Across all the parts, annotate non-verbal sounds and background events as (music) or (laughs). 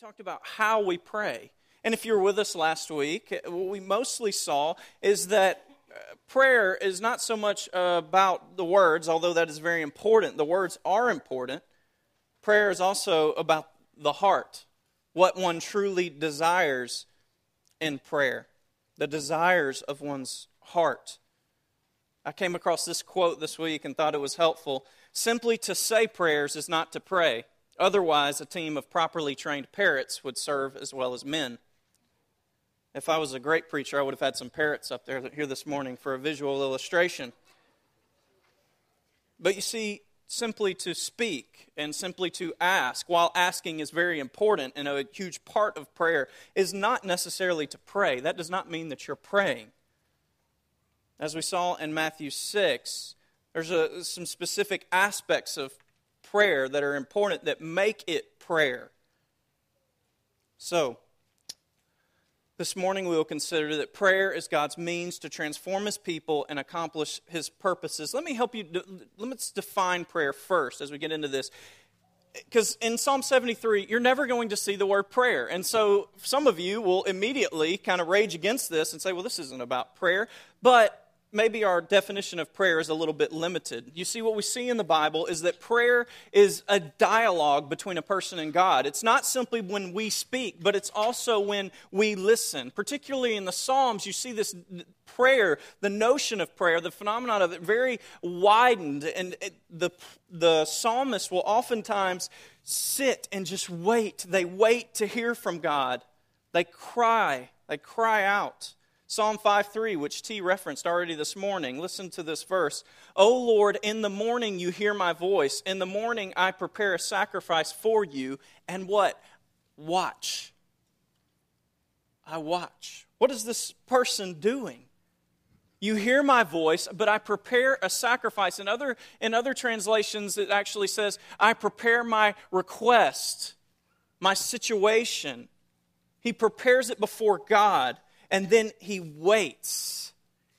talked about how we pray. And if you were with us last week, what we mostly saw is that uh, prayer is not so much about the words, although that is very important. The words are important. Prayer is also about the heart, what one truly desires in prayer, the desires of one's heart. I came across this quote this week and thought it was helpful. Simply to say prayers is not to pray. Otherwise, a team of properly trained parrots would serve as well as men. If I was a great preacher, I would have had some parrots up there here this morning for a visual illustration. But you see, simply to speak and simply to ask, while asking is very important and a huge part of prayer, is not necessarily to pray. That does not mean that you're praying. As we saw in Matthew 6, there's a, some specific aspects of prayer that are important that make it prayer. So, this morning we will consider that prayer is God's means to transform his people and accomplish his purposes. Let me help you, let's define prayer first as we get into this. Because in Psalm 73, you're never going to see the word prayer. And so some of you will immediately kind of rage against this and say, well, this isn't about prayer. But maybe our definition of prayer is a little bit limited. You see, what we see in the Bible is that prayer is a dialogue between a person and God. It's not simply when we speak, but it's also when we listen. Particularly in the Psalms, you see this prayer, the notion of prayer, the phenomenon of it very widened. And the, the psalmist will oftentimes sit and just wait. They wait to hear from God, they cry, they cry out. Psalm 5:3, which T referenced already this morning. Listen to this verse. O Lord, in the morning you hear my voice. In the morning I prepare a sacrifice for you. And what? Watch. I watch. What is this person doing? You hear my voice, but I prepare a sacrifice. In other, in other translations, it actually says, I prepare my request, my situation. He prepares it before God and then he waits.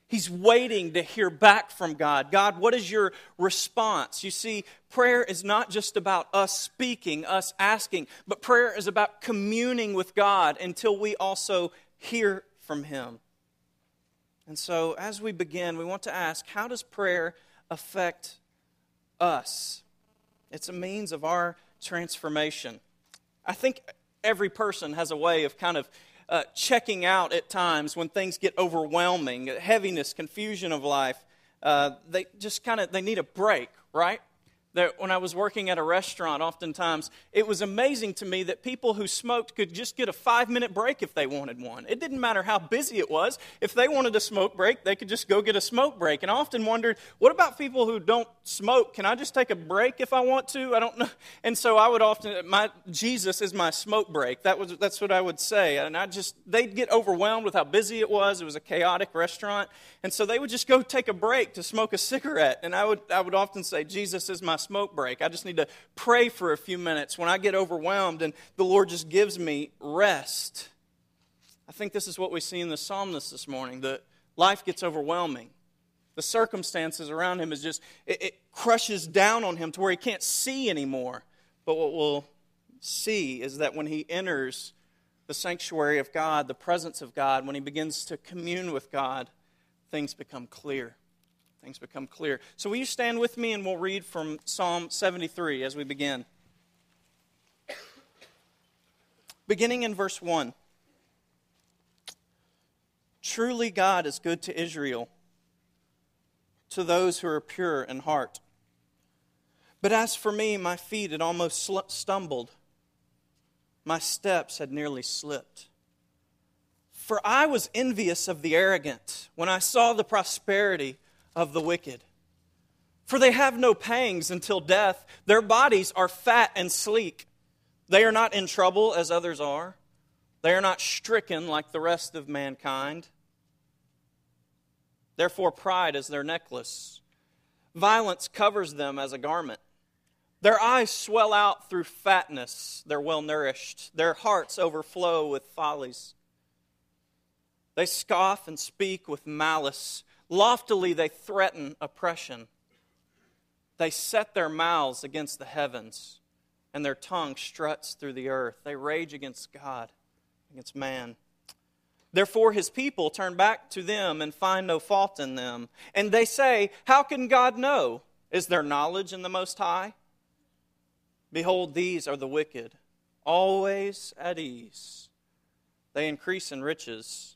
He's waiting to hear back from God. God, what is your response? You see, prayer is not just about us speaking, us asking, but prayer is about communing with God until we also hear from Him. And so, as we begin, we want to ask how does prayer affect us? It's a means of our transformation. I think every person has a way of kind of uh, checking out at times when things get overwhelming, heaviness, confusion of life. Uh, they just kind of they need a break, right? That when I was working at a restaurant, oftentimes it was amazing to me that people who smoked could just get a five minute break if they wanted one. It didn't matter how busy it was. If they wanted a smoke break, they could just go get a smoke break. And I often wondered, what about people who don't smoke? Can I just take a break if I want to? I don't know. (laughs) And so I would often, my Jesus is my smoke break. That was, that's what I would say. And I just, they'd get overwhelmed with how busy it was. It was a chaotic restaurant. And so they would just go take a break to smoke a cigarette. And I would, I would often say, Jesus is my smoke break. I just need to pray for a few minutes when I get overwhelmed and the Lord just gives me rest. I think this is what we see in the psalmist this morning that life gets overwhelming. The circumstances around him is just, it, it crushes down on him to where he can't see anymore. But what we'll see is that when he enters the sanctuary of God, the presence of God, when he begins to commune with God, things become clear things become clear. So, will you stand with me and we'll read from Psalm 73 as we begin? Beginning in verse 1 Truly, God is good to Israel, to those who are pure in heart. But as for me, my feet had almost stumbled, my steps had nearly slipped. For I was envious of the arrogant when I saw the prosperity of the wicked. For they have no pangs until death. Their bodies are fat and sleek. They are not in trouble as others are. They are not stricken like the rest of mankind. Therefore, pride is their necklace. Violence covers them as a garment. Their eyes swell out through fatness. They're well nourished. Their hearts overflow with follies. They scoff and speak with malice. Loftily, they threaten oppression. They set their mouths against the heavens. and their tongue struts through the earth. They rage against God, against man. Therefore, his people turn back to them and find no fault in them. And they say, How can God know? Is there knowledge in the Most High? Behold, these are the wicked, always at ease. They increase in riches.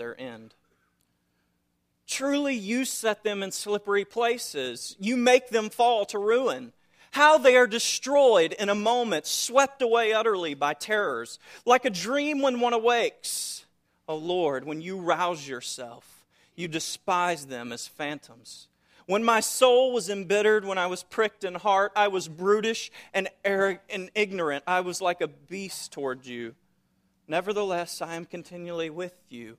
their end. Truly, you set them in slippery places. You make them fall to ruin. How they are destroyed in a moment, swept away utterly by terrors, like a dream when one awakes. O oh Lord, when you rouse yourself, you despise them as phantoms. When my soul was embittered, when I was pricked in heart, I was brutish and, arrogant and ignorant. I was like a beast toward you. Nevertheless, I am continually with you.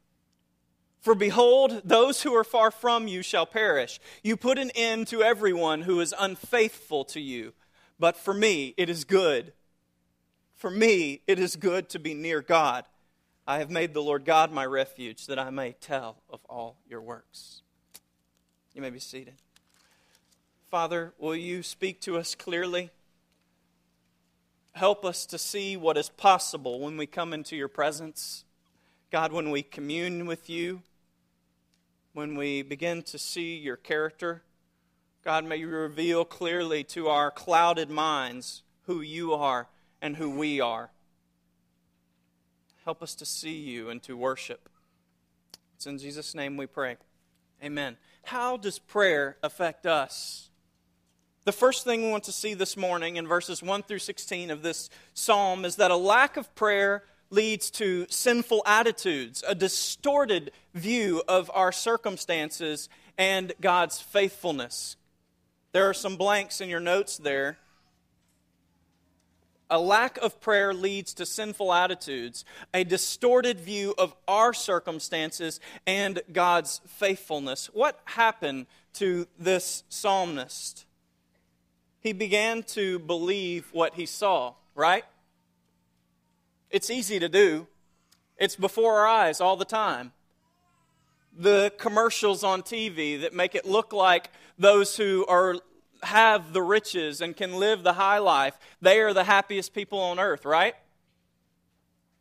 For behold, those who are far from you shall perish. You put an end to everyone who is unfaithful to you. But for me, it is good. For me, it is good to be near God. I have made the Lord God my refuge, that I may tell of all your works. You may be seated. Father, will you speak to us clearly? Help us to see what is possible when we come into your presence. God, when we commune with you, when we begin to see your character. God, may you reveal clearly to our clouded minds who you are and who we are. Help us to see you and to worship. It's in Jesus' name we pray. Amen. How does prayer affect us? The first thing we want to see this morning in verses 1 through 16 of this psalm is that a lack of prayer leads to sinful attitudes, a distorted view of our circumstances and God's faithfulness. There are some blanks in your notes there. A lack of prayer leads to sinful attitudes, a distorted view of our circumstances and God's faithfulness. What happened to this psalmist? He began to believe what he saw, right? It's easy to do, it's before our eyes all the time. The commercials on TV that make it look like those who are have the riches and can live the high life, they are the happiest people on earth, right?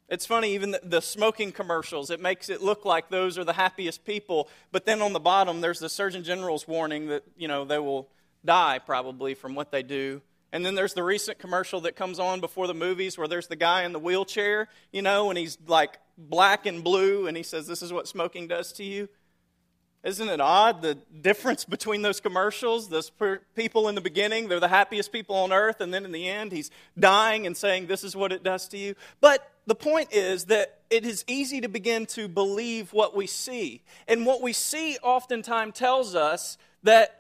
It's funny, even the, the, smoking commercials, it makes it look like those are the happiest people. But then on the bottom, there's the Surgeon General's warning that, you know, they will die probably from what they do. And then there's the recent commercial that comes on before the movies where there's the guy in the wheelchair, you know, and he's like black and blue, and he says, This is what smoking does to you. Isn't it odd the difference between those commercials? Those people in the beginning, they're the happiest people on earth, and then in the end, he's dying and saying, This is what it does to you. But the point is that it is easy to begin to believe what we see. And what we see oftentimes tells us that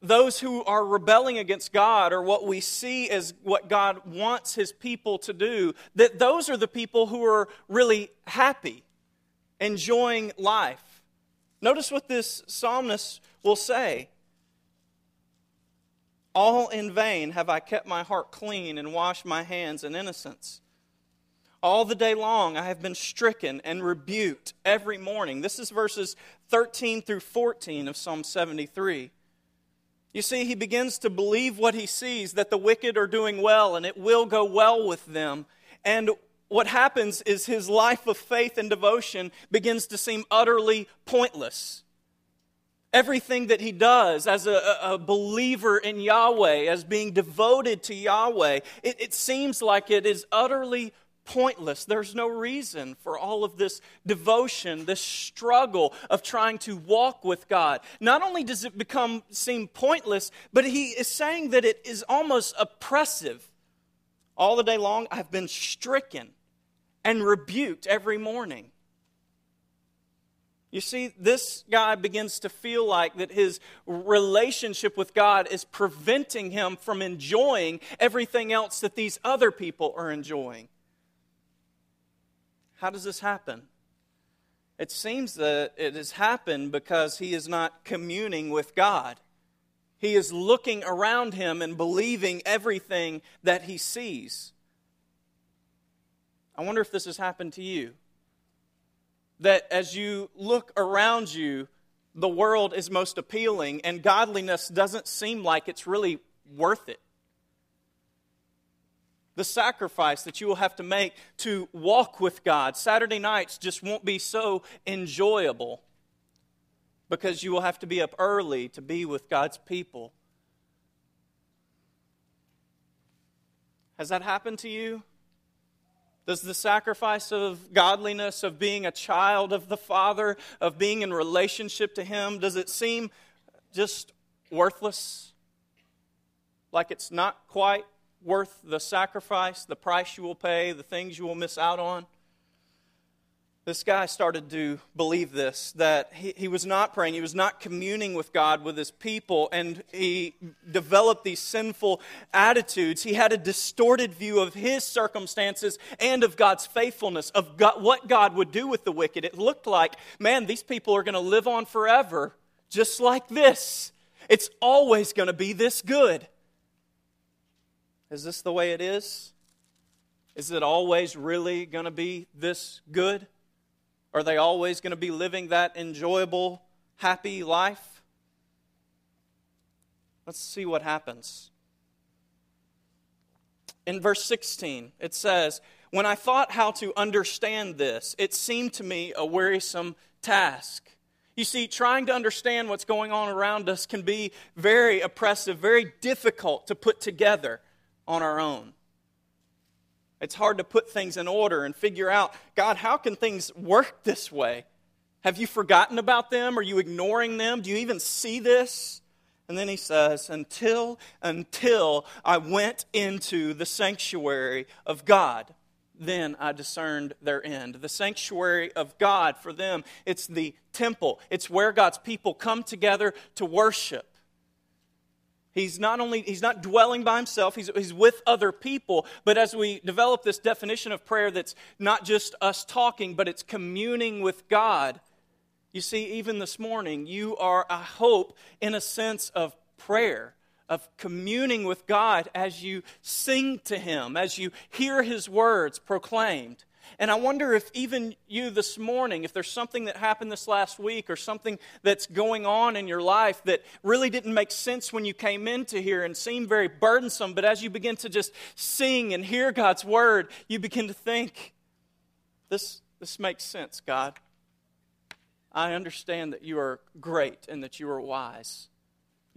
those who are rebelling against God or what we see as what God wants his people to do, that those are the people who are really happy, enjoying life. Notice what this psalmist will say All in vain have I kept my heart clean and washed my hands in innocence. All the day long I have been stricken and rebuked every morning. This is verses 13 through 14 of Psalm 73. You see, he begins to believe what he sees that the wicked are doing well and it will go well with them. And what happens is his life of faith and devotion begins to seem utterly pointless. Everything that he does as a, a believer in Yahweh, as being devoted to Yahweh, it, it seems like it is utterly pointless. There's no reason for all of this devotion, this struggle of trying to walk with God. Not only does it become seem pointless, but he is saying that it is almost oppressive. All the day long, I've been stricken and rebuked every morning. You see, this guy begins to feel like that his relationship with God is preventing him from enjoying everything else that these other people are enjoying. How does this happen? It seems that it has happened because he is not communing with God. He is looking around him and believing everything that he sees. I wonder if this has happened to you. That as you look around you, the world is most appealing, and godliness doesn't seem like it's really worth it the sacrifice that you will have to make to walk with God. Saturday nights just won't be so enjoyable because you will have to be up early to be with God's people. Has that happened to you? Does the sacrifice of godliness, of being a child of the Father, of being in relationship to Him, does it seem just worthless? Like it's not quite worth the sacrifice, the price you will pay, the things you will miss out on? This guy started to believe this that he, he was not praying, he was not communing with God, with his people, and he developed these sinful attitudes. He had a distorted view of his circumstances and of God's faithfulness, of God, what God would do with the wicked. It looked like, man, these people are going to live on forever just like this. It's always going to be this good. Is this the way it is? Is it always really going to be this good? Are they always going to be living that enjoyable, happy life? Let's see what happens. In verse 16, it says, When I thought how to understand this, it seemed to me a wearisome task. You see, trying to understand what's going on around us can be very oppressive, very difficult to put together on our own. It's hard to put things in order and figure out, God, how can things work this way? Have you forgotten about them? Are you ignoring them? Do you even see this? And then he says, until, until I went into the sanctuary of God, then I discerned their end. The sanctuary of God for them, it's the temple. It's where God's people come together to worship. He's not only he's not dwelling by himself, he's, he's with other people. But as we develop this definition of prayer that's not just us talking, but it's communing with God, you see, even this morning, you are, I hope, in a sense of prayer, of communing with God as you sing to Him, as you hear His words proclaimed. And I wonder if even you this morning, if there's something that happened this last week or something that's going on in your life that really didn't make sense when you came into here and seemed very burdensome, but as you begin to just sing and hear God's word, you begin to think, this, this makes sense, God. I understand that you are great and that you are wise.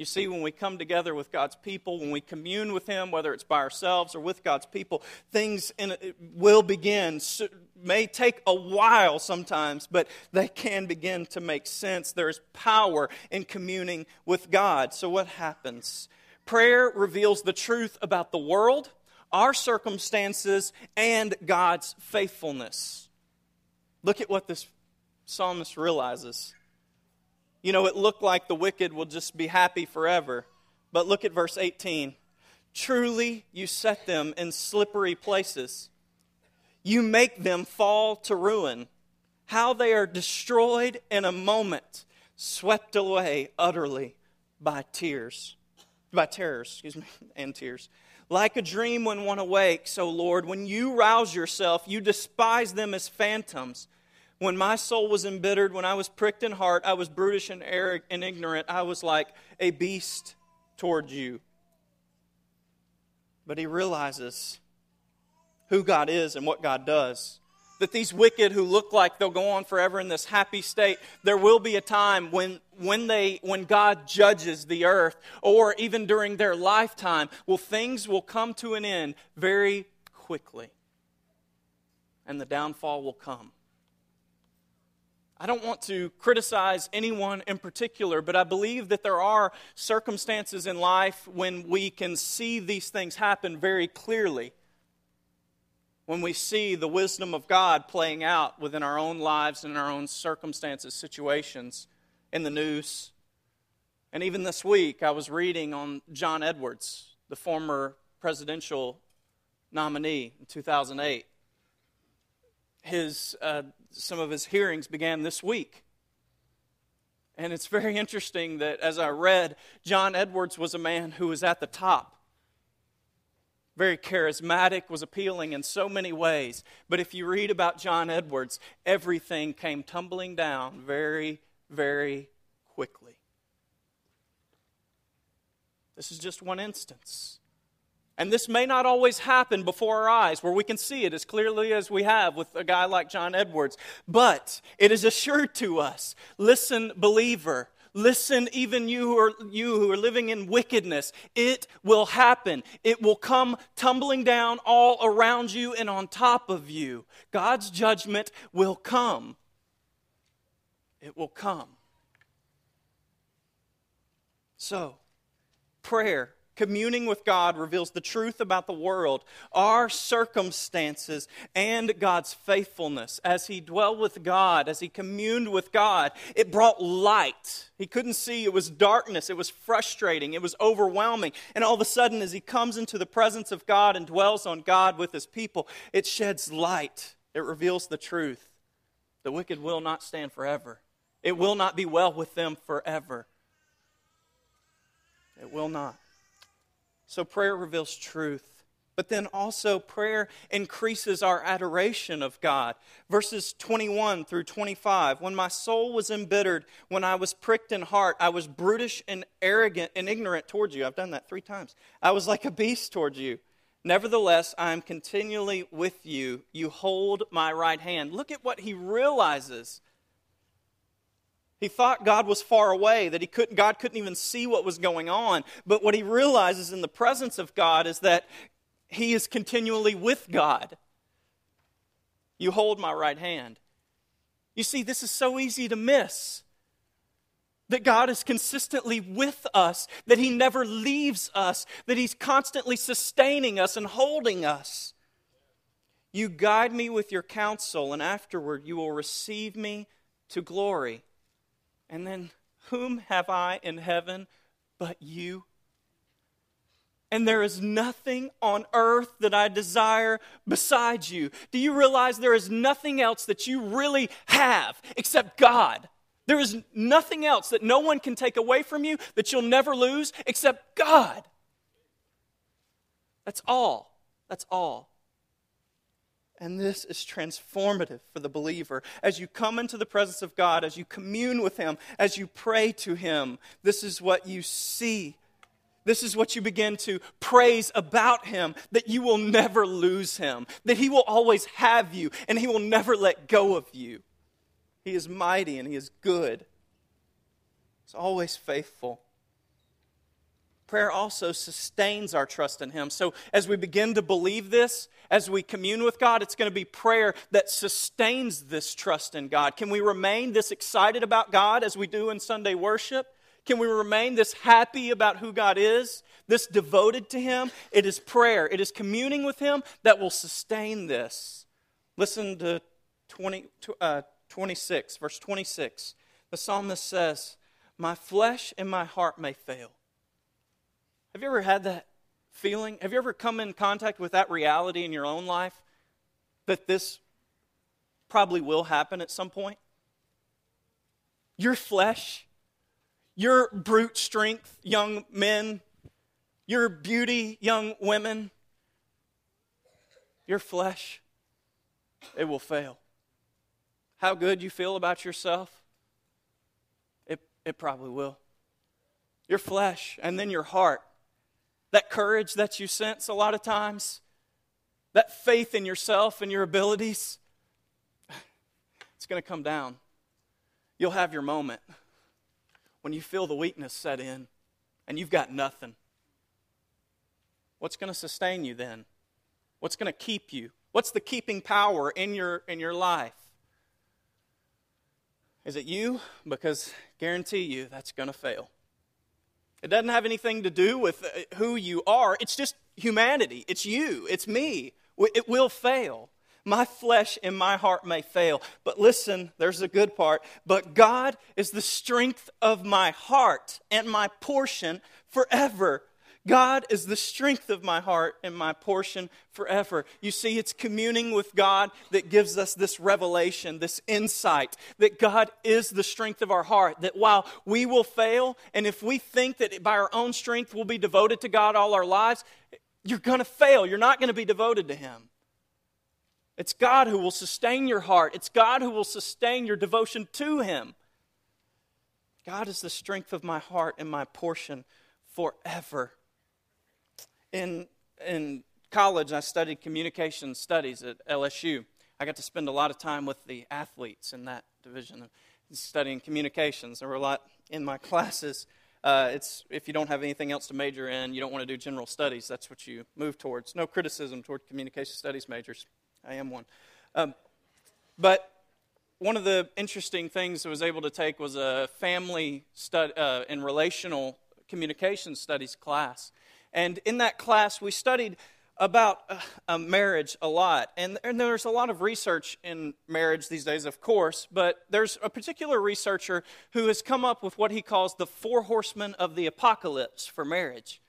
You see, when we come together with God's people, when we commune with Him, whether it's by ourselves or with God's people, things in, will begin. So, may take a while sometimes, but they can begin to make sense. There is power in communing with God. So, what happens? Prayer reveals the truth about the world, our circumstances, and God's faithfulness. Look at what this psalmist realizes. You know, it looked like the wicked will just be happy forever. But look at verse 18. Truly, you set them in slippery places. You make them fall to ruin. How they are destroyed in a moment, swept away utterly by tears, by terrors, excuse me, (laughs) and tears. Like a dream when one awakes, O Lord, when you rouse yourself, you despise them as phantoms. When my soul was embittered, when I was pricked in heart, I was brutish and, arrogant and ignorant. I was like a beast toward you. But he realizes who God is and what God does. That these wicked who look like they'll go on forever in this happy state, there will be a time when, when, they, when God judges the earth, or even during their lifetime, well, things will come to an end very quickly. and the downfall will come. I don't want to criticize anyone in particular, but I believe that there are circumstances in life when we can see these things happen very clearly. When we see the wisdom of God playing out within our own lives and our own circumstances, situations in the news. And even this week, I was reading on John Edwards, the former presidential nominee in 2008. His, uh, some of his hearings began this week. And it's very interesting that as I read, John Edwards was a man who was at the top. Very charismatic, was appealing in so many ways. But if you read about John Edwards, everything came tumbling down very, very quickly. This is just one instance. And this may not always happen before our eyes where we can see it as clearly as we have with a guy like John Edwards, but it is assured to us. Listen, believer. Listen, even you who, are, you who are living in wickedness, it will happen. It will come tumbling down all around you and on top of you. God's judgment will come. It will come. So, prayer Communing with God reveals the truth about the world, our circumstances, and God's faithfulness. As he dwelled with God, as he communed with God, it brought light. He couldn't see, it was darkness, it was frustrating, it was overwhelming. And all of a sudden, as he comes into the presence of God and dwells on God with his people, it sheds light. It reveals the truth. The wicked will not stand forever, it will not be well with them forever. It will not. So prayer reveals truth. But then also, prayer increases our adoration of God. Verses 21 through 25. When my soul was embittered, when I was pricked in heart, I was brutish and arrogant and ignorant towards you. I've done that three times. I was like a beast towards you. Nevertheless, I am continually with you. You hold my right hand. Look at what he realizes he thought God was far away, that he couldn't, God couldn't even see what was going on. But what he realizes in the presence of God is that he is continually with God. You hold my right hand. You see, this is so easy to miss. That God is consistently with us, that He never leaves us, that He's constantly sustaining us and holding us. You guide me with your counsel, and afterward you will receive me to glory. And then, whom have I in heaven but you? And there is nothing on earth that I desire besides you. Do you realize there is nothing else that you really have except God? There is nothing else that no one can take away from you that you'll never lose except God. That's all. That's all. And this is transformative for the believer. As you come into the presence of God, as you commune with Him, as you pray to Him, this is what you see. This is what you begin to praise about Him that you will never lose Him, that He will always have you, and He will never let go of you. He is mighty and He is good, He's always faithful. Prayer also sustains our trust in Him. So, as we begin to believe this, as we commune with God, it's going to be prayer that sustains this trust in God. Can we remain this excited about God as we do in Sunday worship? Can we remain this happy about who God is, this devoted to Him? It is prayer, it is communing with Him that will sustain this. Listen to 20, uh, 26, verse 26. The psalmist says, My flesh and my heart may fail have you ever had that feeling? Have you ever come in contact with that reality in your own life? That this probably will happen at some point? Your flesh, your brute strength, young men, your beauty, young women, your flesh, it will fail. How good you feel about yourself, it, it probably will. Your flesh, and then your heart that courage that you sense a lot of times, that faith in yourself and your abilities, it's going to come down. You'll have your moment when you feel the weakness set in and you've got nothing. What's going to sustain you then? What's going to keep you? What's the keeping power in your, in your life? Is it you? Because guarantee you that's going to fail. It doesn't have anything to do with uh, who you are. It's just humanity. It's you. It's me. It will fail. My flesh and my heart may fail. But listen, there's a good part. But God is the strength of my heart and my portion forever. God is the strength of my heart and my portion forever. You see, it's communing with God that gives us this revelation, this insight that God is the strength of our heart. That while we will fail, and if we think that by our own strength we'll be devoted to God all our lives, you're going to fail. You're not going to be devoted to Him. It's God who will sustain your heart, it's God who will sustain your devotion to Him. God is the strength of my heart and my portion forever. In, in college, I studied communication studies at LSU. I got to spend a lot of time with the athletes in that division, studying communications. There were a lot in my (laughs) classes. Uh, it's if you don't have anything else to major in, you don't want to do general studies. That's what you move towards. No criticism toward communication studies majors. I am one. Um, but one of the interesting things I was able to take was a family stud, uh, and relational communication studies class. And in that class, we studied about uh, marriage a lot. And, and, there's a lot of research in marriage these days, of course, but there's a particular researcher who has come up with what he calls the four horsemen of the apocalypse for marriage.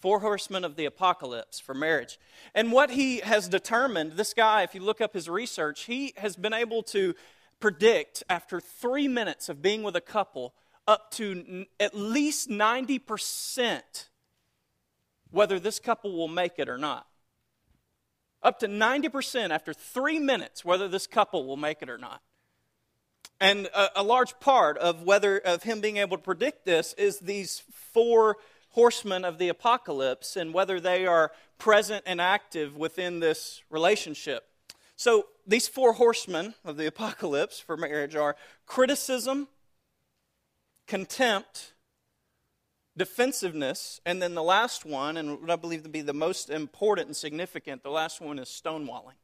Four horsemen of the apocalypse for marriage. And what he has determined, this guy, if you look up his research, he has been able to predict after three minutes of being with a couple up to at least 90% whether this couple will make it or not. Up to 90% after three minutes, whether this couple will make it or not. And a, a large part of whether of him being able to predict this is these four horsemen of the apocalypse and whether they are present and active within this relationship. So, these four horsemen of the apocalypse for marriage are criticism, contempt, defensiveness, and then the last one, and what I believe to be the most important and significant, the last one is stonewalling.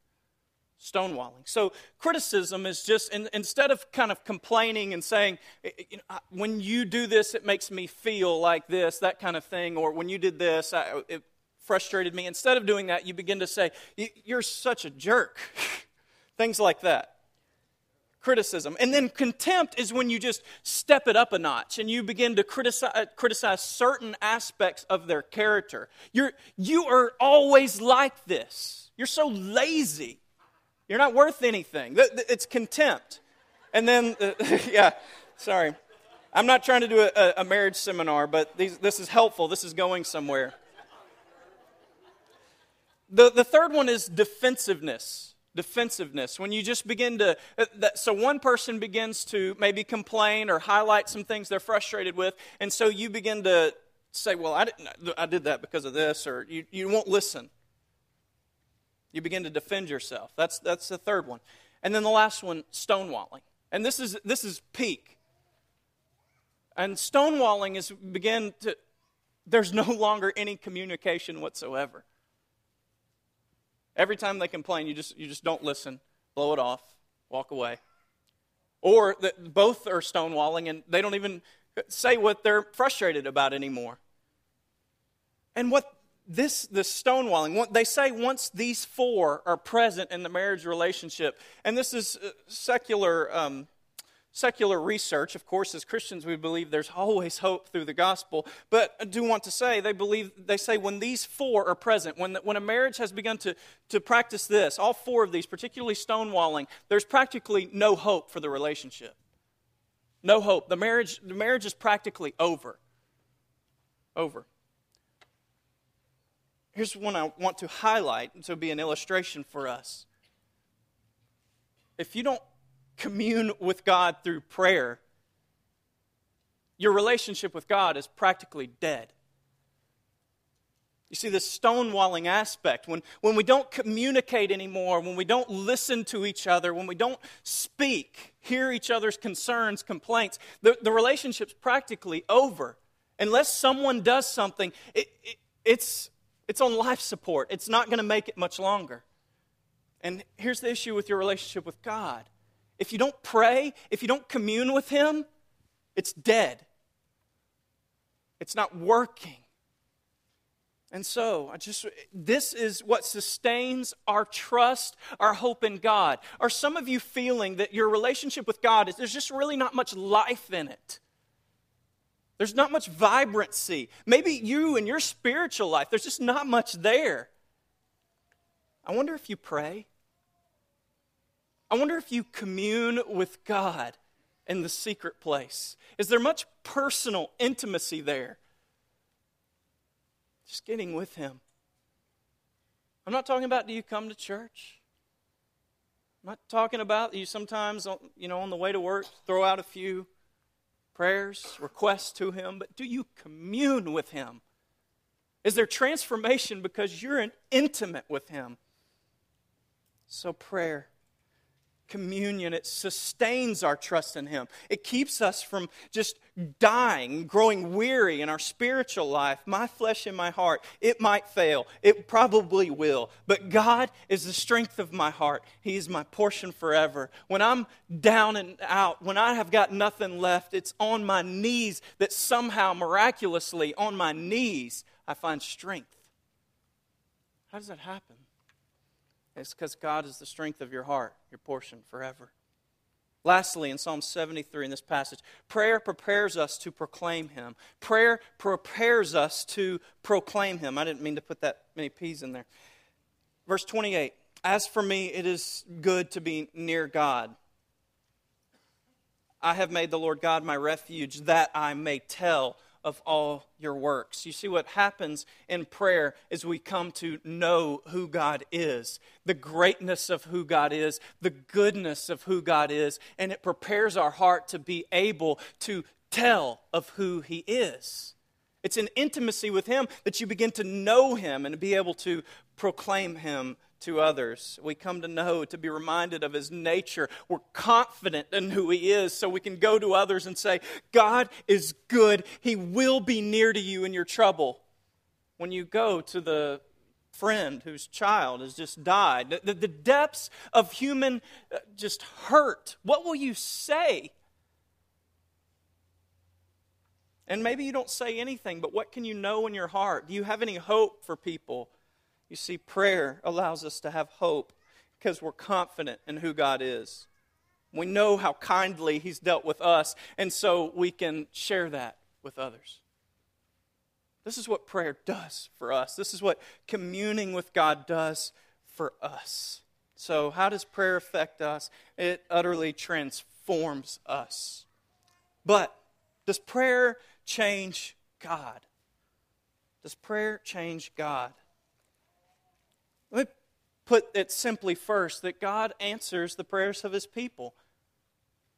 Stonewalling. So, criticism is just, instead of kind of complaining and saying, you know, when you do this, it makes me feel like this, that kind of thing, or when you did this, I, it frustrated me. Instead of doing that, you begin to say, You're such a jerk. (laughs) Things like that criticism. And then contempt is when you just step it up a notch and you begin to criticize, uh, criticize certain aspects of their character. You're, you are always like this. You're so lazy. You're not worth anything. It's contempt. And then, uh, (laughs) yeah, sorry. I'm not trying to do a, a marriage seminar, but these, this is helpful. This is going somewhere. The, the third one is defensiveness defensiveness. When you just begin to uh, that, so one person begins to maybe complain or highlight some things they're frustrated with and so you begin to say well i didn't i did that because of this or you, you won't listen. You begin to defend yourself. That's that's the third one. And then the last one stonewalling. And this is this is peak. And stonewalling is begin to there's no (laughs) longer any communication whatsoever Every time they complain, you just, you just don't listen, blow it off, walk away. Or that both are stonewalling and they don't even say what they're frustrated about anymore. And what this, this stonewalling, what they say once these four are present in the marriage relationship, and this is uh, secular um, secular research. Of course, as Christians, we believe there's always hope through the gospel. But I do want to say, they believe, they say when these four are present, when, when a marriage has begun to, to practice this, all four of these, particularly stonewalling, there's practically no hope for the relationship. No hope. The marriage, the marriage is practically over. Over. Here's one I want to highlight to be an illustration for us. If you don't commune with God through prayer, your relationship with God is practically dead. You see, this stonewalling aspect, when, when we don't communicate anymore, when we don't listen to each other, when we don't speak, hear each other's concerns, complaints, the, the relationship's practically over. Unless someone does something, it, it, it's, it's on life support. It's not going to make it much longer. And here's the issue with your relationship with God if you don't pray, if you don't commune with Him, it's dead. It's not working. And so, I just this is what sustains our trust, our hope in God. Are some of you feeling that your relationship with God is there's just really not much life in it? There's not much vibrancy. Maybe you and your spiritual life, there's just not much there. I wonder if you pray. I wonder if you commune with God in the secret place. Is there much personal intimacy there? Just getting with Him. I'm not talking about do you come to church? I'm not talking about you sometimes, you know, on the way to work, throw out a few prayers, requests to Him, but do you commune with Him? Is there transformation because you're intimate with Him? So, prayer communion, it sustains our trust in Him. It keeps us from just dying, growing weary in our spiritual life. My flesh and my heart, it might fail. It probably will. But God is the strength of my heart. He is my portion forever. When I'm down and out, when I have got nothing left, it's on my knees that somehow, miraculously, on my knees, I find strength. How does that happen? It's because God is the strength of your heart, your portion forever. Lastly, in Psalm 73, in this passage, prayer prepares us to proclaim Him. Prayer prepares us to proclaim Him. I didn't mean to put that many P's in there. Verse 28 As for me, it is good to be near God. I have made the Lord God my refuge, that I may tell of all your works. You see, what happens in prayer is we come to know who God is, the greatness of who God is, the goodness of who God is, and it prepares our heart to be able to tell of who He is. It's in intimacy with Him that you begin to know Him and be able to proclaim Him to others. We come to know, to be reminded of his nature. We're confident in who he is, so we can go to others and say, God is good. He will be near to you in your trouble. When you go to the friend whose child has just died, the, the depths of human uh, just hurt, what will you say? And maybe you don't say anything, but what can you know in your heart? Do you have any hope for people? You see, prayer allows us to have hope because we're confident in who God is. We know how kindly He's dealt with us, and so we can share that with others. This is what prayer does for us. This is what communing with God does for us. So, how does prayer affect us? It utterly transforms us. But does prayer change God? Does prayer change God? Put it simply first that God answers the prayers of his people.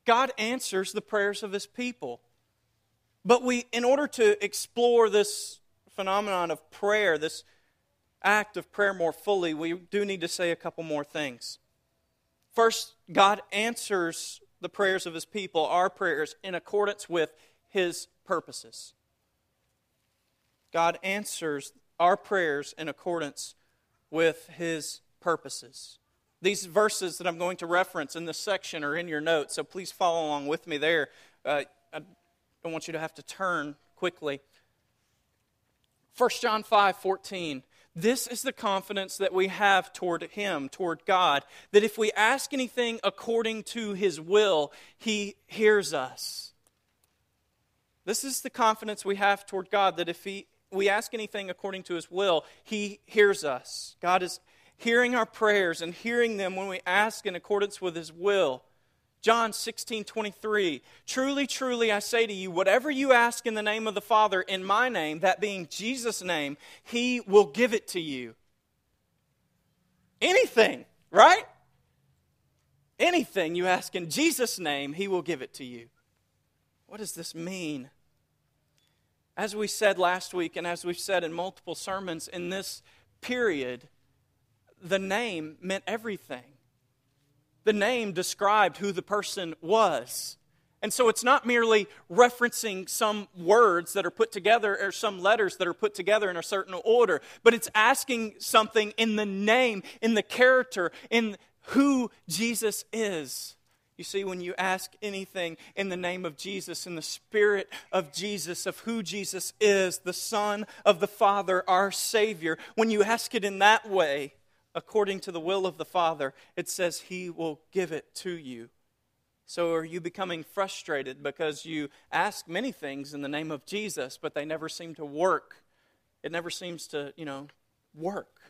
God answers the prayers of his people. But we, in order to explore this phenomenon of prayer, this act of prayer more fully, we do need to say a couple more things. First, God answers the prayers of his people, our prayers, in accordance with his purposes. God answers our prayers in accordance with his purposes. These verses that I'm going to reference in this section are in your notes, so please follow along with me there. Uh, I don't want you to have to turn quickly. 1 John 5 14. This is the confidence that we have toward Him, toward God, that if we ask anything according to His will, He hears us. This is the confidence we have toward God, that if he, we ask anything according to his will, he hears us. God is hearing our prayers and hearing them when we ask in accordance with his will. John 16, 23. Truly, truly, I say to you, whatever you ask in the name of the Father, in my name, that being Jesus' name, he will give it to you. Anything, right? Anything you ask in Jesus' name, he will give it to you. What does this mean? As we said last week, and as we've said in multiple sermons, in this period, the name meant everything. The name described who the person was. And so it's not merely referencing some words that are put together or some letters that are put together in a certain order, but it's asking something in the name, in the character, in who Jesus is. You see, when you ask anything in the name of Jesus, in the spirit of Jesus, of who Jesus is, the Son of the Father, our Savior, when you ask it in that way, according to the will of the Father, it says He will give it to you. So are you becoming frustrated because you ask many things in the name of Jesus, but they never seem to work? It never seems to, you know, work.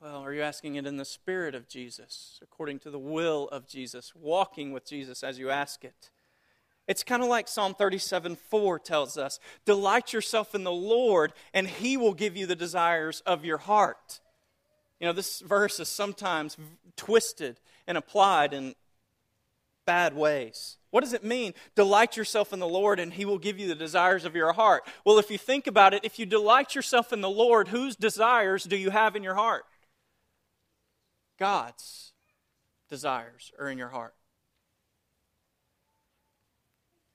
Well, are you asking it in the spirit of Jesus, according to the will of Jesus, walking with Jesus as you ask it? It's kind of like Psalm 37 4 tells us Delight yourself in the Lord, and he will give you the desires of your heart. You know, this verse is sometimes twisted and applied in bad ways. What does it mean? Delight yourself in the Lord and he will give you the desires of your heart. Well, if you think about it, if you delight yourself in the Lord, whose desires do you have in your heart? God's desires are in your heart.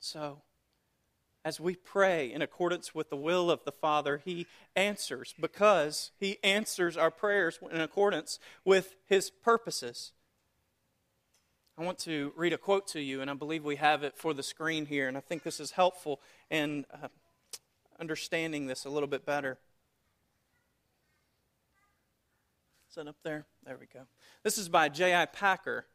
So, as we pray in accordance with the will of the Father, He answers because He answers our prayers in accordance with His purposes. I want to read a quote to you, and I believe we have it for the screen here, and I think this is helpful in uh, understanding this a little bit better. Is that up there? There we go. This is by J.I. Packer.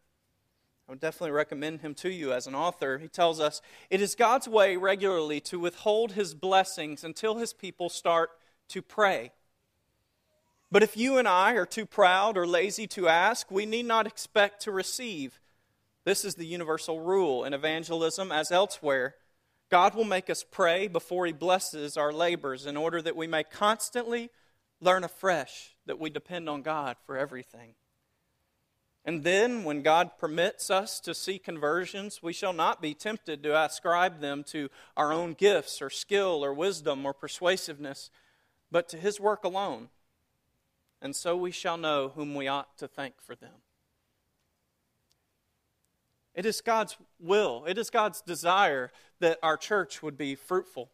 I would definitely recommend him to you as an author. He tells us it is God's way regularly to withhold his blessings until his people start to pray. But if you and I are too proud or lazy to ask, we need not expect to receive. This is the universal rule in evangelism as elsewhere. God will make us pray before He blesses our labors in order that we may constantly learn afresh that we depend on God for everything. And then, when God permits us to see conversions, we shall not be tempted to ascribe them to our own gifts or skill or wisdom or persuasiveness, but to His work alone. And so we shall know whom we ought to thank for them. It is God's will, it is God's desire that our church would be fruitful,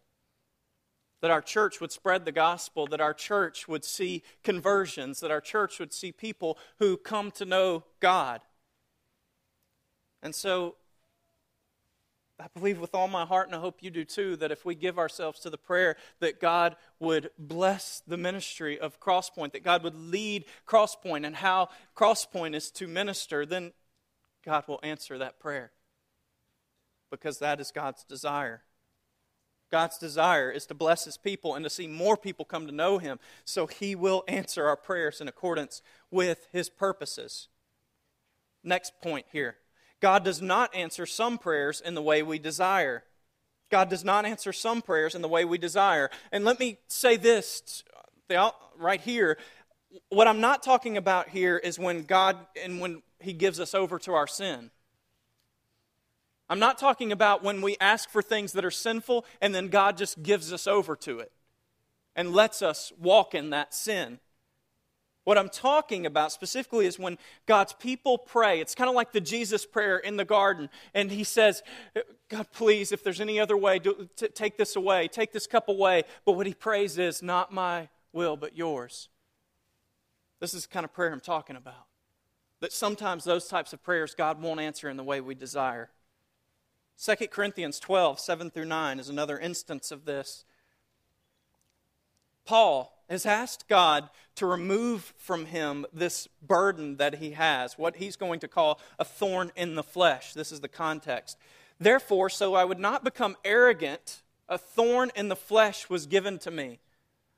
that our church would spread the gospel, that our church would see conversions, that our church would see people who come to know God. And so, I believe with all my heart, and I hope you do too, that if we give ourselves to the prayer, that God would bless the ministry of Crosspoint, that God would lead Crosspoint and how Crosspoint is to minister, then God will answer that prayer because that is God's desire. God's desire is to bless his people and to see more people come to know him, so he will answer our prayers in accordance with his purposes. Next point here God does not answer some prayers in the way we desire. God does not answer some prayers in the way we desire. And let me say this right here. What I'm not talking about here is when God and when he gives us over to our sin. I'm not talking about when we ask for things that are sinful and then God just gives us over to it and lets us walk in that sin. What I'm talking about specifically is when God's people pray. It's kind of like the Jesus prayer in the garden. And he says, God, please, if there's any other way, do, t- take this away, take this cup away. But what he prays is, not my will, but yours. This is the kind of prayer I'm talking about that sometimes those types of prayers God won't answer in the way we desire. 2 Corinthians 12, 7 through 9 is another instance of this. Paul has asked God to remove from him this burden that he has, what he's going to call a thorn in the flesh. This is the context. Therefore, so I would not become arrogant, a thorn in the flesh was given to me,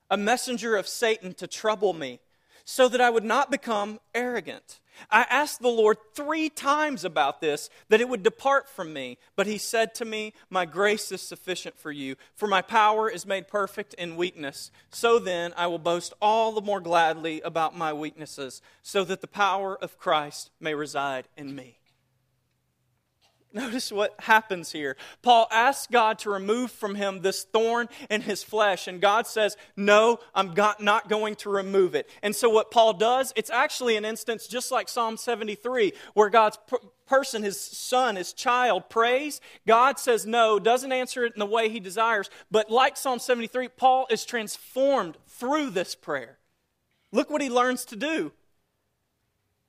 a messenger of Satan to trouble me, so that I would not become arrogant. I asked the Lord three times about this, that it would depart from me. But he said to me, My grace is sufficient for you, for my power is made perfect in weakness. So then I will boast all the more gladly about my weaknesses, so that the power of Christ may reside in me. Notice what happens here. Paul asks God to remove from him this thorn in his flesh, and God says, No, I'm not going to remove it. And so, what Paul does, it's actually an instance just like Psalm 73, where God's person, his son, his child, prays. God says no, doesn't answer it in the way he desires. But like Psalm 73, Paul is transformed through this prayer. Look what he learns to do.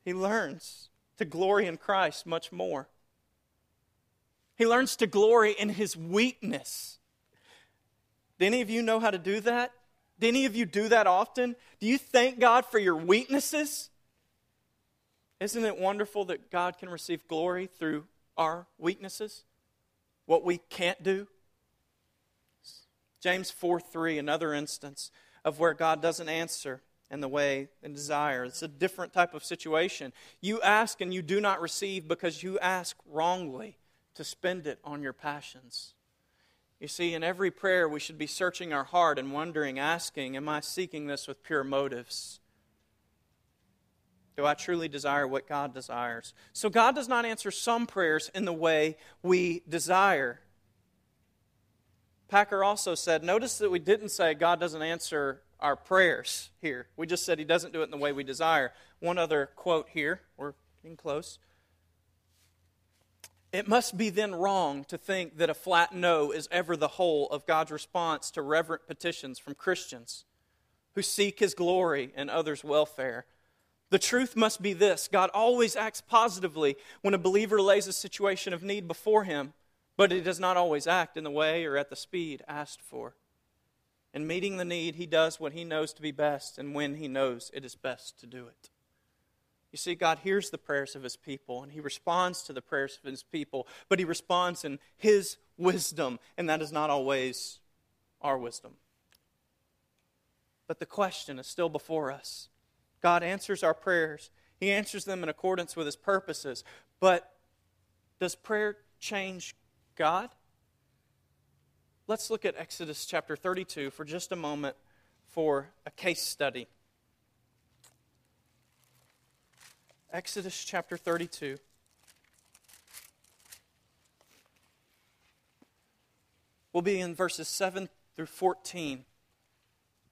He learns to glory in Christ much more. He learns to glory in his weakness. Do any of you know how to do that? Do any of you do that often? Do you thank God for your weaknesses? Isn't it wonderful that God can receive glory through our weaknesses? What we can't do? James 4 3, another instance of where God doesn't answer in the way and desire. It's a different type of situation. You ask and you do not receive because you ask wrongly to spend it on your passions. You see, in every prayer, we should be searching our heart and wondering, asking, Am I seeking this with pure motives? Do I truly desire what God desires? So, God does not answer some prayers in the way we desire. Packer also said, notice that we didn't say God doesn't answer our prayers here. We just said He doesn't do it in the way we desire. One other quote here. We're getting close. It must be then wrong to think that a flat no is ever the whole of God's response to reverent petitions from Christians who seek His glory and others' welfare. The truth must be this God always acts positively when a believer lays a situation of need before Him, but He does not always act in the way or at the speed asked for. In meeting the need, He does what He knows to be best and when He knows it is best to do it. You see, God hears the prayers of his people and he responds to the prayers of his people, but he responds in his wisdom, and that is not always our wisdom. But the question is still before us. God answers our prayers, he answers them in accordance with his purposes, but does prayer change God? Let's look at Exodus chapter 32 for just a moment for a case study. Exodus chapter 32. We'll be in verses 7 through 14.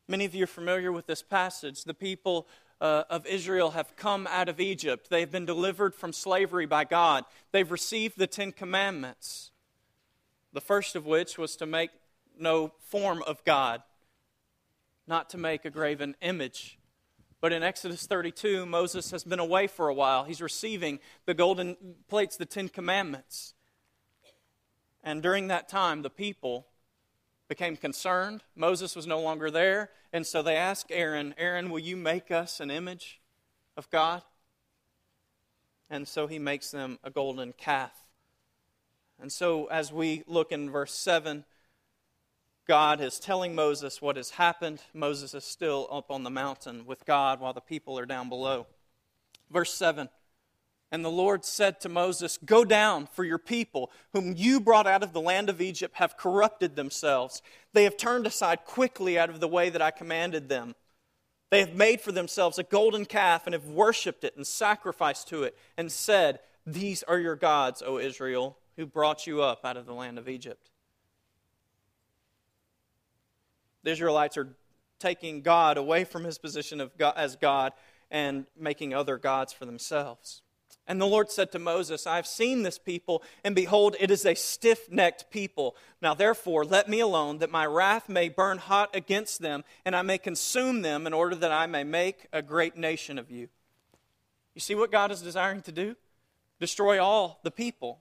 Many of you are familiar with this passage. The people uh, of Israel have come out of Egypt. They've been delivered from slavery by God. They've received the Ten Commandments, the first of which was to make no form of God, not to make a graven image. But in Exodus 32, Moses has been away for a while. He's receiving the golden plates, the Ten Commandments. And during that time, the people became concerned. Moses was no longer there. And so they asked Aaron, Aaron, will you make us an image of God? And so he makes them a golden calf. And so as we look in verse 7, God is telling Moses what has happened. Moses is still up on the mountain with God while the people are down below. Verse 7 And the Lord said to Moses, Go down, for your people, whom you brought out of the land of Egypt, have corrupted themselves. They have turned aside quickly out of the way that I commanded them. They have made for themselves a golden calf and have worshipped it and sacrificed to it and said, These are your gods, O Israel, who brought you up out of the land of Egypt. The Israelites are taking God away from his position of God, as God and making other gods for themselves. And the Lord said to Moses, I have seen this people, and behold, it is a stiff necked people. Now therefore, let me alone, that my wrath may burn hot against them, and I may consume them, in order that I may make a great nation of you. You see what God is desiring to do? Destroy all the people.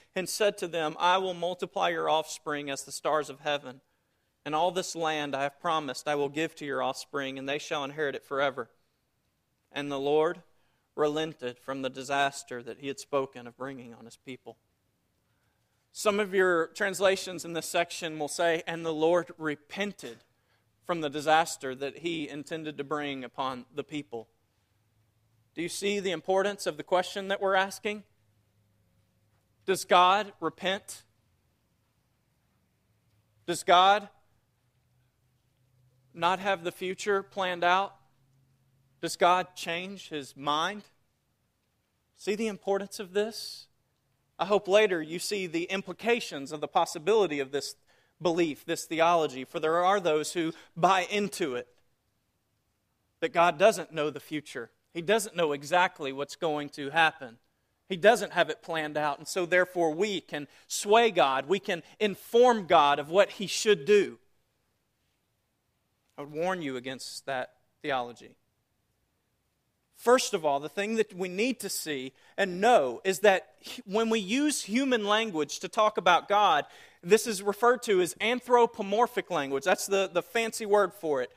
and said to them, I will multiply your offspring as the stars of heaven. And all this land I have promised I will give to your offspring, and they shall inherit it forever. And the Lord relented from the disaster that he had spoken of bringing on his people. Some of your translations in this section will say, and the Lord repented from the disaster that he intended to bring upon the people. Do you see the importance of the question that we're asking? Does God repent? Does God not have the future planned out? Does God change his mind? See the importance of this? I hope later you see the implications of the possibility of this belief, this theology, for there are those who buy into it. That God doesn't know the future, He doesn't know exactly what's going to happen. He doesn't have it planned out. And so, therefore, we can sway God. We can inform God of what He should do. I would warn you against that theology. First of all, the thing that we need to see and know is that when we use human language to talk about God, this is referred to as anthropomorphic language. That's the, the fancy word for it.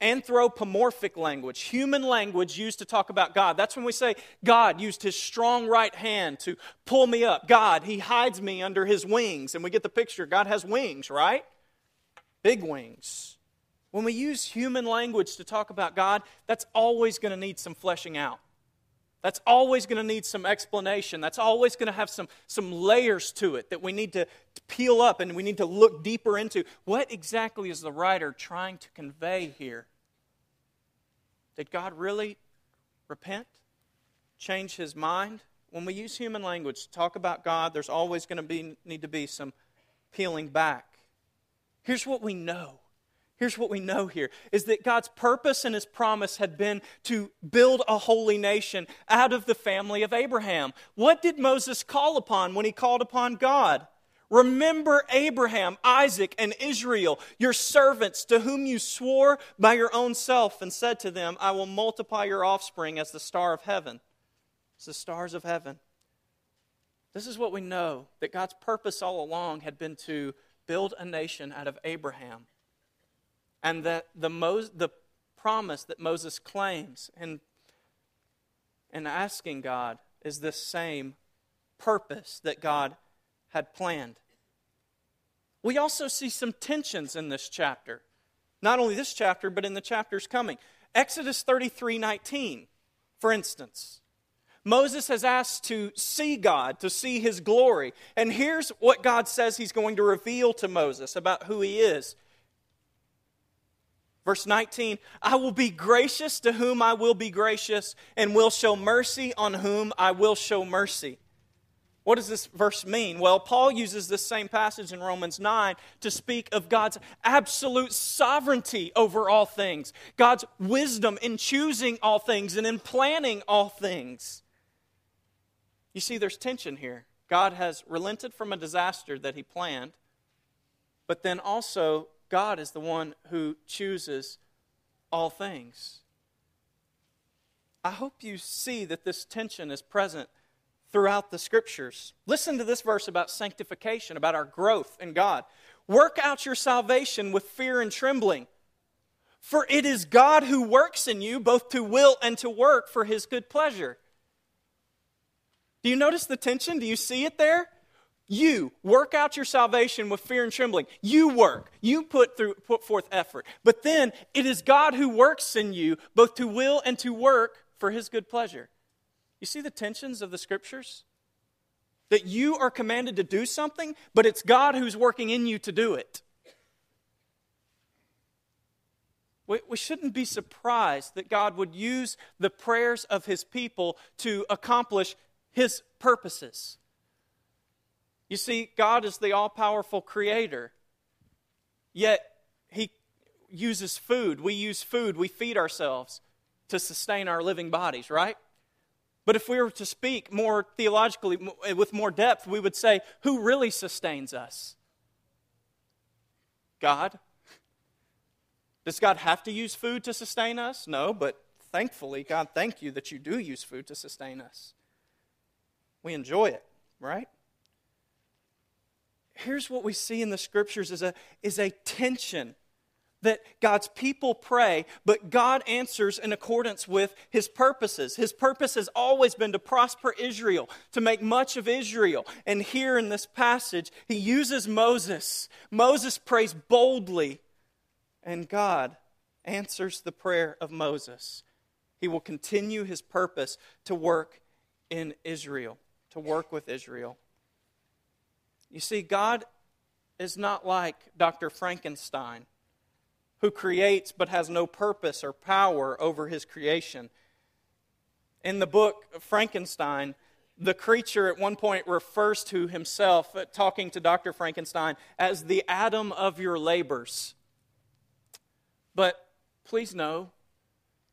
Anthropomorphic language, human language used to talk about God. That's when we say God used his strong right hand to pull me up. God, he hides me under his wings. And we get the picture. God has wings, right? Big wings. When we use human language to talk about God, that's always going to need some fleshing out. That's always going to need some explanation. That's always going to have some, some layers to it that we need to, peel up and we need to look deeper into. What exactly is the writer trying to convey here? Did God really repent? Change his mind? When we use human language to talk about God, there's always going to be, need to be some peeling back. Here's what we know Here's what we know here is that God's purpose and his promise had been to build a holy nation out of the family of Abraham. What did Moses call upon when he called upon God? Remember Abraham, Isaac, and Israel, your servants, to whom you swore by your own self and said to them, I will multiply your offspring as the star of heaven. As the stars of heaven. This is what we know that God's purpose all along had been to build a nation out of Abraham and that the, Mo- the promise that Moses claims in, in asking God is the same purpose that God had planned. We also see some tensions in this chapter. Not only this chapter, but in the chapters coming. Exodus 33 19, for instance. Moses has asked to see God, to see his glory. And here's what God says he's going to reveal to Moses about who he is. Verse 19, I will be gracious to whom I will be gracious, and will show mercy on whom I will show mercy. What does this verse mean? Well, Paul uses this same passage in Romans 9 to speak of God's absolute sovereignty over all things, God's wisdom in choosing all things and in planning all things. You see, there's tension here. God has relented from a disaster that he planned, but then also God is the one who chooses all things. I hope you see that this tension is present throughout the scriptures. Listen to this verse about sanctification, about our growth in God. Work out your salvation with fear and trembling. For it is God who works in you both to will and to work for his good pleasure. Do you notice the tension? Do you see it there? You work out your salvation with fear and trembling. You work. You put through put forth effort. But then it is God who works in you both to will and to work for his good pleasure. You see the tensions of the scriptures? That you are commanded to do something, but it's God who's working in you to do it. We, we shouldn't be surprised that God would use the prayers of his people to accomplish his purposes. You see, God is the all powerful creator, yet He uses food. We use food, we feed ourselves to sustain our living bodies, right? But if we were to speak more theologically, with more depth, we would say, who really sustains us? God. Does God have to use food to sustain us? No, but thankfully, God, thank you that you do use food to sustain us. We enjoy it, right? Here's what we see in the scriptures is a, is a tension that God's people pray, but God answers in accordance with his purposes. His purpose has always been to prosper Israel, to make much of Israel. And here in this passage, he uses Moses. Moses prays boldly, and God answers the prayer of Moses. He will continue his purpose to work in Israel, to work with Israel. You see, God is not like Dr. Frankenstein, who creates but has no purpose or power over his creation. In the book Frankenstein, the creature at one point refers to himself, uh, talking to Dr. Frankenstein, as the Adam of your labors. But please know,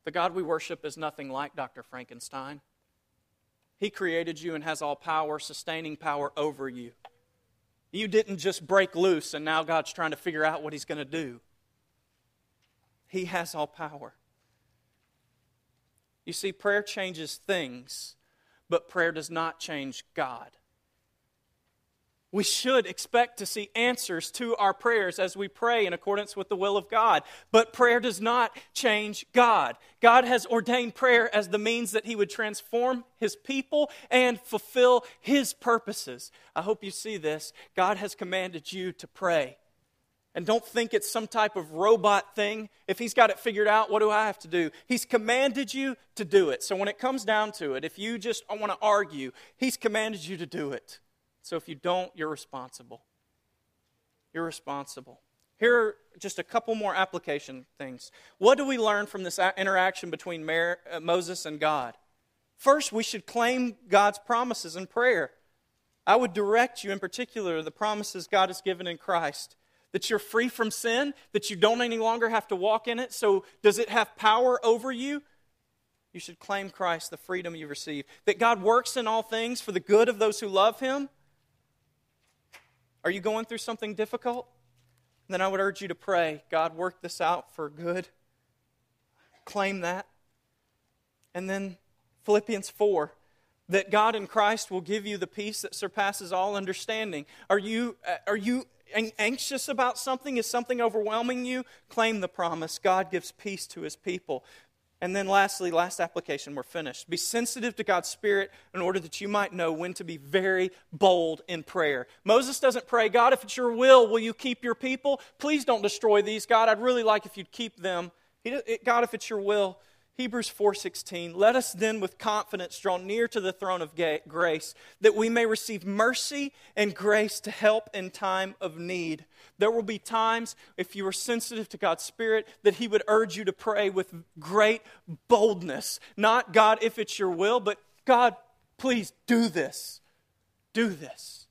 the God we worship is nothing like Dr. Frankenstein. He created you and has all power, sustaining power over you. You didn't just break loose and now God's trying to figure out what He's going to do. He has all power. You see, prayer changes things, but prayer does not change God we should expect to see answers to our prayers as we pray in accordance with the will of God. But prayer does not change God. God has ordained prayer as the means that He would transform His people and fulfill His purposes. I hope you see this. God has commanded you to pray. And don't think it's some type of robot thing. If He's got it figured out, what do I have to do? He's commanded you to do it. So when it comes down to it, if you just want to argue, He's commanded you to do it. So if you don't, you're responsible. You're responsible. Here are just a couple more application things. What do we learn from this interaction between uh, Moses and God? First, we should claim God's promises in prayer. I would direct you in particular the promises God has given in Christ that you're free from sin, that you don't any longer have to walk in it. So, does it have power over you? You should claim Christ, the freedom you receive. That God works in all things for the good of those who love Him. Are you going through something difficult? Then I would urge you to pray God, work this out for good. Claim that. And then Philippians 4 that God in Christ will give you the peace that surpasses all understanding. Are you, uh, are you anxious about something? Is something overwhelming you? Claim the promise. God gives peace to his people. And then, lastly, last application, we're finished. Be sensitive to God's Spirit in order that you might know when to be very bold in prayer. Moses doesn't pray, God, if it's your will, will you keep your people? Please don't destroy these, God. I'd really like if you'd keep them. God, if it's your will, Hebrews 4:16 Let us then with confidence draw near to the throne of grace that we may receive mercy and grace to help in time of need. There will be times if you are sensitive to God's spirit that he would urge you to pray with great boldness. Not God if it's your will, but God please do this. Do this.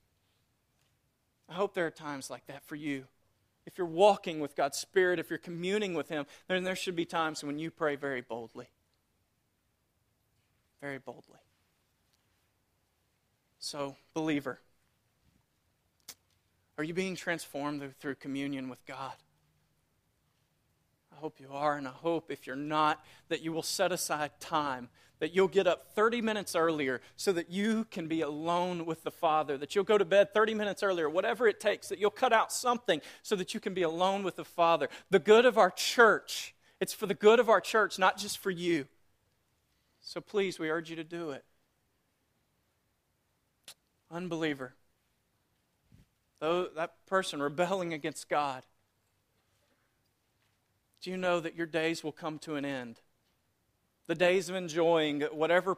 I hope there are times like that for you if you're walking with God's Spirit, if you're communing with Him, then there should be times when you pray very boldly. Very boldly. So, believer, are you being transformed through communion with God? I hope you are, and I hope if you're not, that you will set aside time that you'll get up 30 minutes earlier so that you can be alone with the Father, that you'll go to bed 30 minutes earlier, whatever it takes, that you'll cut out something so that you can be alone with the Father. The good of our church, it's for the good of our church, not just for you. So please, we urge you to do it. Unbeliever, though that person rebelling against God, do you know that your days will come to an end? The days of enjoying whatever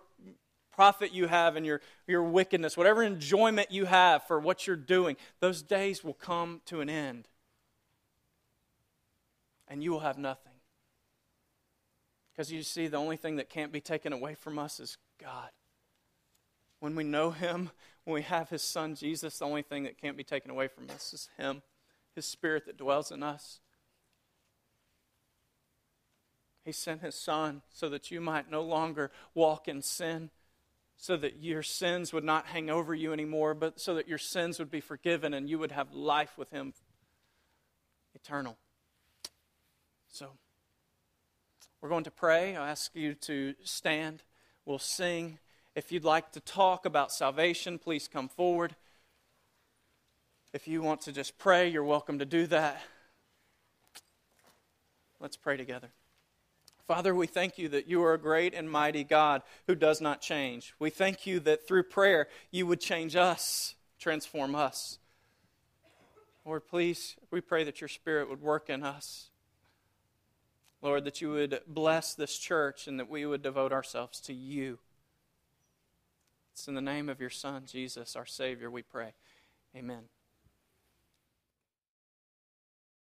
profit you have in your, your wickedness, whatever enjoyment you have for what you're doing, those days will come to an end. And you will have nothing. Because you see, the only thing that can't be taken away from us is God. When we know Him, when we have His Son Jesus, the only thing that can't be taken away from us is Him, His Spirit that dwells in us. He sent his son so that you might no longer walk in sin, so that your sins would not hang over you anymore, but so that your sins would be forgiven and you would have life with him eternal. So, we're going to pray. I ask you to stand. We'll sing. If you'd like to talk about salvation, please come forward. If you want to just pray, you're welcome to do that. Let's pray together. Father, we thank you that you are a great and mighty God who does not change. We thank you that through prayer you would change us, transform us. Lord, please, we pray that your Spirit would work in us. Lord, that you would bless this church and that we would devote ourselves to you. It's in the name of your Son, Jesus, our Savior, we pray. Amen.